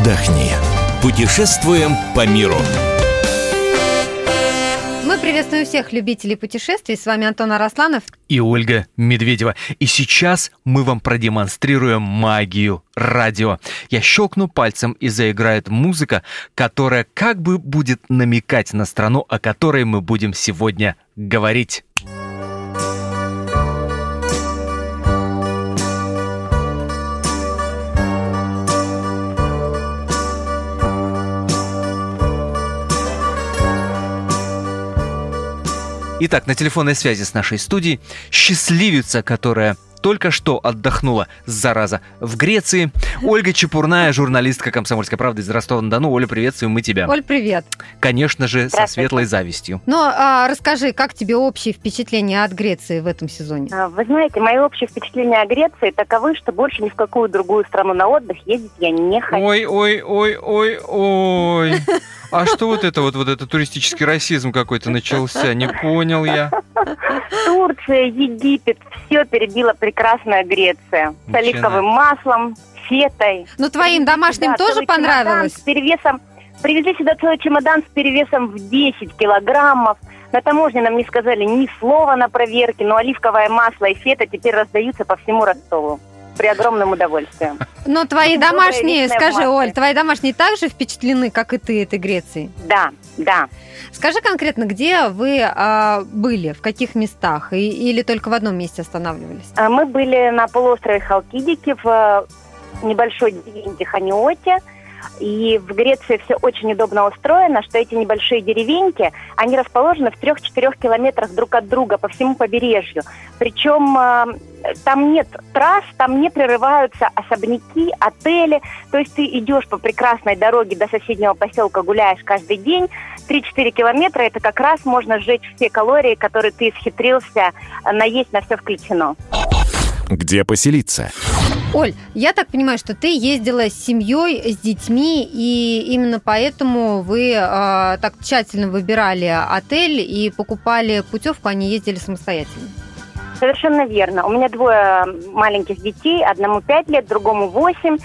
отдохни. Путешествуем по миру. Мы приветствуем всех любителей путешествий. С вами Антон Арасланов. И Ольга Медведева. И сейчас мы вам продемонстрируем магию радио. Я щелкну пальцем и заиграет музыка, которая как бы будет намекать на страну, о которой мы будем сегодня говорить. Итак, на телефонной связи с нашей студией счастливица, которая только что отдохнула, зараза, в Греции. Ольга Чепурная, журналистка «Комсомольской правды» из Ростова-на-Дону. Оля, приветствуем мы тебя. Оль, привет. Конечно же, со светлой завистью. Ну, а расскажи, как тебе общие впечатления от Греции в этом сезоне? А, вы знаете, мои общие впечатления о Греции таковы, что больше ни в какую другую страну на отдых ездить я не хочу. Ой, ой, ой, ой, ой. А что вот это вот, вот это туристический расизм какой-то начался? Не понял я. Турция, Египет, все перебила прекрасная Греция. С оливковым маслом, фетой. Ну, твоим домашним Да, тоже понравилось? чемодан С перевесом, привезли сюда целый чемодан с перевесом в 10 килограммов. На таможне нам не сказали ни слова на проверке, но оливковое масло и фета теперь раздаются по всему Ростову. При огромном удовольствии. Но твои домашние, скажи, масло. Оль, твои домашние также впечатлены, как и ты, этой Грецией? Да, да. Скажи конкретно, где вы а, были, в каких местах, и, или только в одном месте останавливались? А Мы были на полуострове Халкидики в э, небольшой деревеньке Ханиоте. И в Греции все очень удобно устроено, что эти небольшие деревеньки, они расположены в трех-четырех километрах друг от друга по всему побережью. Причем э, там нет трасс, там не прерываются особняки, отели. То есть ты идешь по прекрасной дороге до соседнего поселка, гуляешь каждый день. 3-4 километра это как раз можно сжечь все калории, которые ты исхитрился э, наесть на все включено. Где поселиться? Оль, я так понимаю, что ты ездила с семьей, с детьми, и именно поэтому вы а, так тщательно выбирали отель и покупали путевку, а не ездили самостоятельно. Совершенно верно. У меня двое маленьких детей, одному 5 лет, другому 8.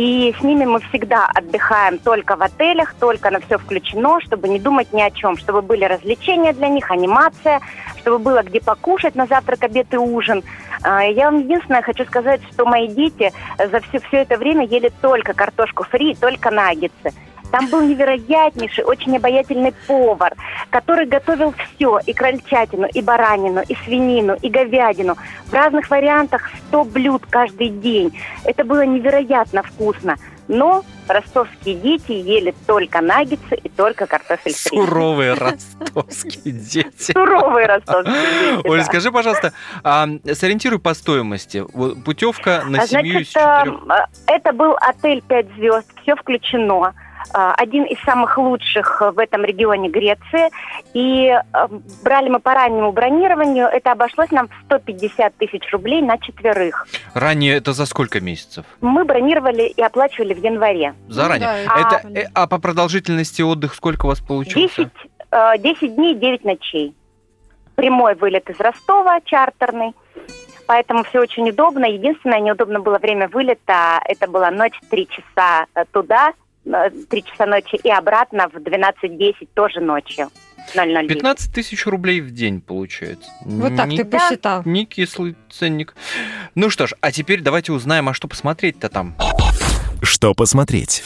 И с ними мы всегда отдыхаем только в отелях, только на все включено, чтобы не думать ни о чем, чтобы были развлечения для них, анимация, чтобы было где покушать на завтрак, обед и ужин. А, Я вам единственное хочу сказать, что мои дети за все, все это время ели только картошку фри, только наггетсы. Там был невероятнейший, очень обаятельный повар, который готовил все, и крольчатину, и баранину, и свинину, и говядину. В разных вариантах 100 блюд каждый день. Это было невероятно вкусно. Но ростовские дети ели только наггетсы и только картофель фри. Суровые ростовские дети. Суровые ростовские дети, Оля, да. скажи, пожалуйста, а, сориентируй по стоимости. Путевка на А, семью из Значит, четырех... э, это был отель 5 звезд, все включено. Э, Один из самых лучших в этом регионе Греции. И э, брали мы по раннему бронированию. Это обошлось нам в 150 тысяч рублей на четверых. Ранее это за сколько месяцев? Мы бронировали и оплачивали в январе. Заранее. да, это, а- э, а по продолжительности отдых сколько у вас получился? 10, э, 10 дней, 9 ночей. Прямой вылет из Ростова, чартерный. Поэтому все очень удобно. Единственное, неудобно было время вылета. Это была ночь, 3 часа э, туда, 3 часа ночи и обратно в 12.10 тоже ночью. 00.10. 15 тысяч рублей в день получается. Вот так Не- ты посчитал. Не кислый ценник. Ну что ж, а теперь давайте узнаем, а что посмотреть-то там. Что посмотреть?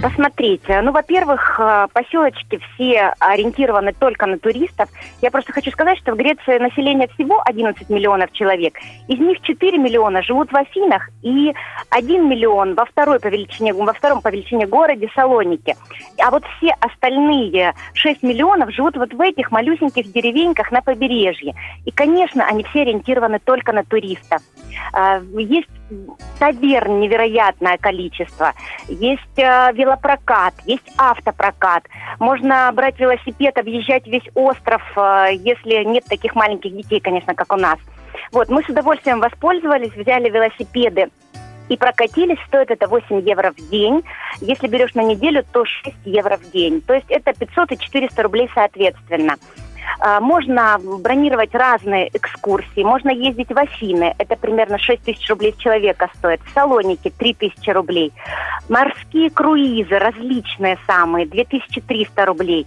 Посмотрите, ну, во-первых, э, поселочки все ориентированы только на туристов. Я просто хочу сказать, что в Греции население всего 11 миллионов человек. Из них 4 миллиона живут в Афинах и 1 миллион во, второй по величине, во втором по величине городе Салоники. А вот все остальные 6 миллионов живут вот в этих малюсеньких деревеньках на побережье. И, конечно, они все ориентированы только на туристов. Э, Есть таверн невероятное количество. Есть э, велопрокат, есть автопрокат. Можно брать велосипед, объезжать весь остров, э, если нет таких маленьких детей, конечно, как у нас. Вот, мы с удовольствием воспользовались, взяли велосипеды и прокатились. Стоит это 8 евро в день. Если берешь на неделю, то 6 евро в день. То есть это 500 и 400 рублей соответственно. А, Можно бронировать разные экскурсии, можно ездить в Афины, это примерно 6 тысяч рублей человека стоит, в Салоники 3 тысячи рублей, морские круизы различные самые, 2300 рублей,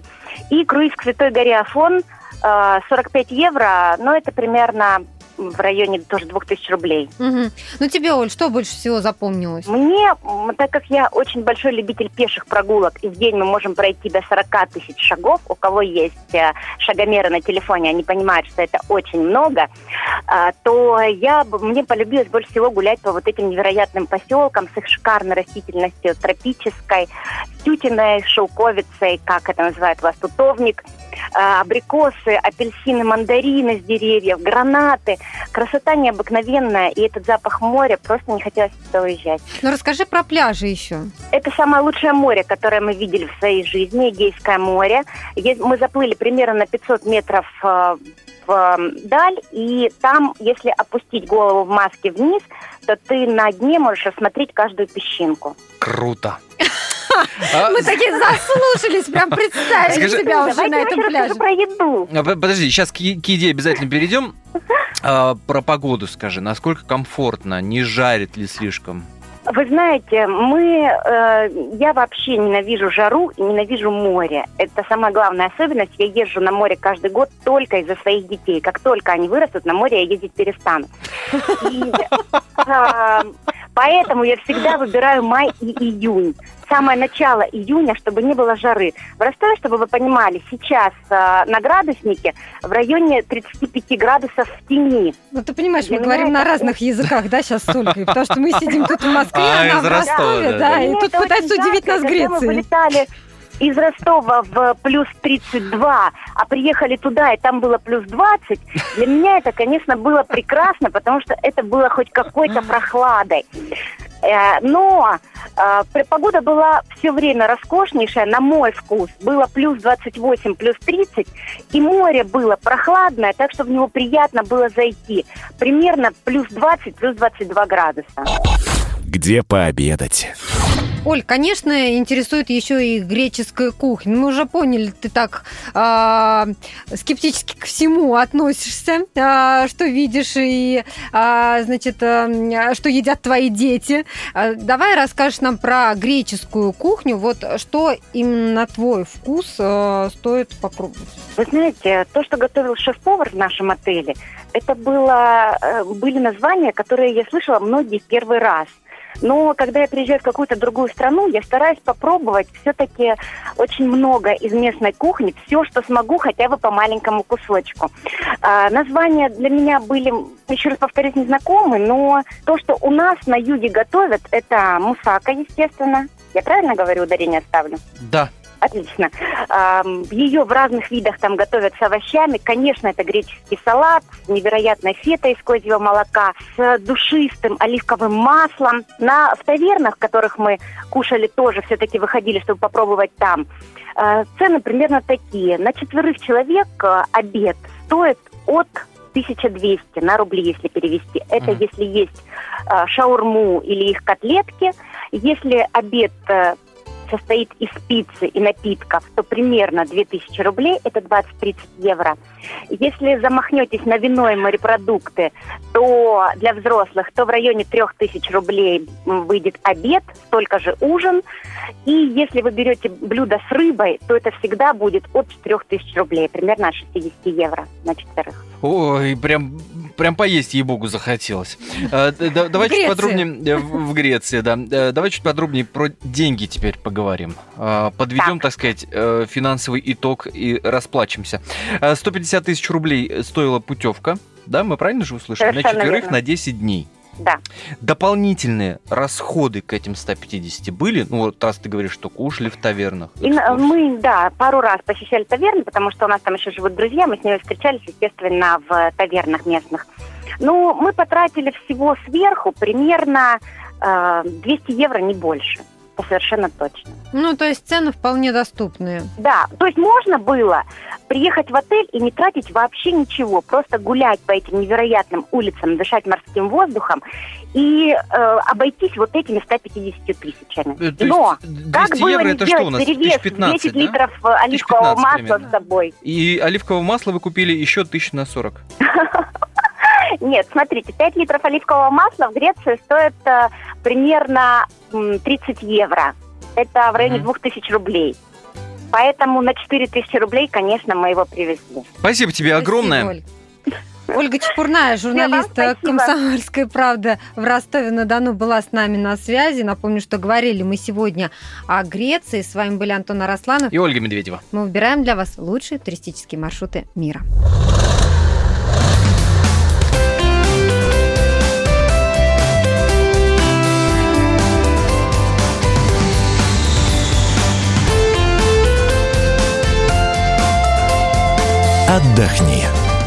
и круиз к Святой горе Афон э, 45 евро, но это примерно в районе тоже 2000 рублей. Мгм. Ну тебе, Оль, что больше всего запомнилось? Мне, так как я очень большой любитель пеших прогулок, и в день мы можем пройти до 40 тысяч шагов, у кого есть э, шагомеры на телефоне, они понимают, что это очень много, а, то я, мне полюбилось больше всего гулять по вот этим невероятным поселкам с их шикарной растительностью, тропической, с тютиной, шелковицей, как это называют у вас, тутовник, абрикосы, апельсины, мандарины с деревьев, гранаты. Красота необыкновенная, и этот запах моря, просто не хотелось сюда уезжать. Ну расскажи про пляжи еще. Это самое лучшее море, которое мы видели в своей жизни, Эгейское море. Мы заплыли примерно на 500 метров э, в э, даль, и там, если опустить голову в маске вниз, то ты на дне можешь рассмотреть каждую песчинку. Круто. А, Мы такие заслушались, прям представили Скажи- себя уже на этом пляже. про еду. а, Подожди, сейчас к еде обязательно перейдем. А, про погоду скажи, насколько комфортно, не жарит ли слишком? Вы знаете, мы, э, я вообще ненавижу жару и ненавижу море. Это самая главная особенность. Я езжу на море каждый год только из-за своих детей. Как только они вырастут, на море я ездить перестану. И, э, поэтому я всегда выбираю май и июнь. Самое начало июня, чтобы не было жары. В Ростове, чтобы вы понимали, сейчас э, на градуснике в районе 35 градусов в тени. Ну ты понимаешь, мы Для говорим меня на это разных языках, да, сейчас с Олькой, потому что мы сидим тут в Москве, А, она из в Ростове, да, и тут это пытается очень удивить нас когда мы Грецией. вылетали из Ростова в плюс 32, а приехали туда, и там было плюс 20, для меня это, конечно, было прекрасно, потому что это было хоть какой-то прохладой. Э, Но э, погода была все время роскошнейшая, на мой вкус. Было плюс 28, плюс 30, и море было прохладное, так что в него приятно было зайти. Примерно плюс 20, плюс 22 градуса. Где пообедать? Оль, конечно, интересует еще и греческая кухня. Мы уже поняли, ты так а, скептически ко всему относишься, а, что видишь и, а, значит, а, что едят твои дети. А, давай расскажешь нам про греческую кухню. Вот что именно на твой вкус а, стоит попробовать. Вы знаете, то, что готовил шеф-повар в нашем отеле, это было, э, были названия, которые я слышала многие в первый раз. Но когда я приезжаю в какую-то другую страну, я стараюсь попробовать все-таки очень много из местной кухни, все, что смогу, хотя бы по маленькому кусочку. А, названия для меня были, еще раз повторюсь, незнакомы, но то, что у нас на юге готовят, это мусака, естественно. Я правильно говорю, ударение ставлю? Да. Отлично. Ее в разных видах там готовят с овощами. Конечно, это греческий салат с невероятной фетой из козьего молока, с душистым оливковым маслом. На, в тавернах, в которых мы кушали, тоже все-таки выходили, чтобы попробовать там. Э, Цены примерно такие. На четверых человек э, обед стоит от 1200 на рубли, если перевести. Это Мгм. если есть э, шаурму или их котлетки. Если обед э, состоит из пиццы и напитков, то примерно 2000 рублей, это 20-30 евро. Если замахнетесь на вино и морепродукты, то для взрослых, то в районе 3000 рублей выйдет обед, столько же ужин. И если вы берете блюдо с рыбой, то это всегда будет от 4000 рублей, примерно от 60 евро на четверых. Ой, прям, прям поесть, ей-богу, захотелось. Д- Давай чуть подробнее... э, В Греции, да. Э, Давай чуть подробнее про деньги теперь поговорим. Э, Подведем, так сказать, э, финансовый итог и расплачемся. Э, 150 тысяч рублей стоила путевка. Да, мы правильно же услышали? На четверых верно. на 10 дней. Да. Дополнительные расходы к этим 150 были? Ну, вот раз ты говоришь, что кушали в тавернах. И экскурсии. мы, да, пару раз посещали таверны, потому что у нас там еще живут друзья, мы с ними встречались, естественно, в тавернах местных. Ну, мы потратили всего сверху примерно э, 200 евро, не больше. Это совершенно точно. Ну, то есть цены вполне доступные. Да, то есть можно было приехать в отель и не тратить вообще ничего, просто гулять по этим невероятным улицам, дышать морским воздухом и э, обойтись вот этими 150 тысячами. Э, то Но как 200 было евро не это сделать что у нас? перевес 1015, 10 да? литров оливкового 1015 масла примерно. с собой? И оливкового масла вы купили еще тысяч на 40. Нет, смотрите, 5 литров оливкового масла в Греции стоит э, примерно м, 30 евро. Это в районе Мгм. 2000 рублей. Поэтому на 4000 рублей, конечно, мы его привезли. Спасибо тебе огромное. Оль. Ольга Чепурная, журналист спасибо. «Комсомольской правды» в Ростове-на-Дону была с нами на связи. Напомню, что говорили мы сегодня о Греции. С вами были Антон Арасланов. И Ольга Медведева. Мы выбираем для вас лучшие туристические маршруты мира.